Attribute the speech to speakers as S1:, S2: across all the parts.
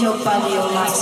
S1: your body, your life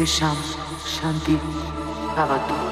S2: The Shanti Bhavatu.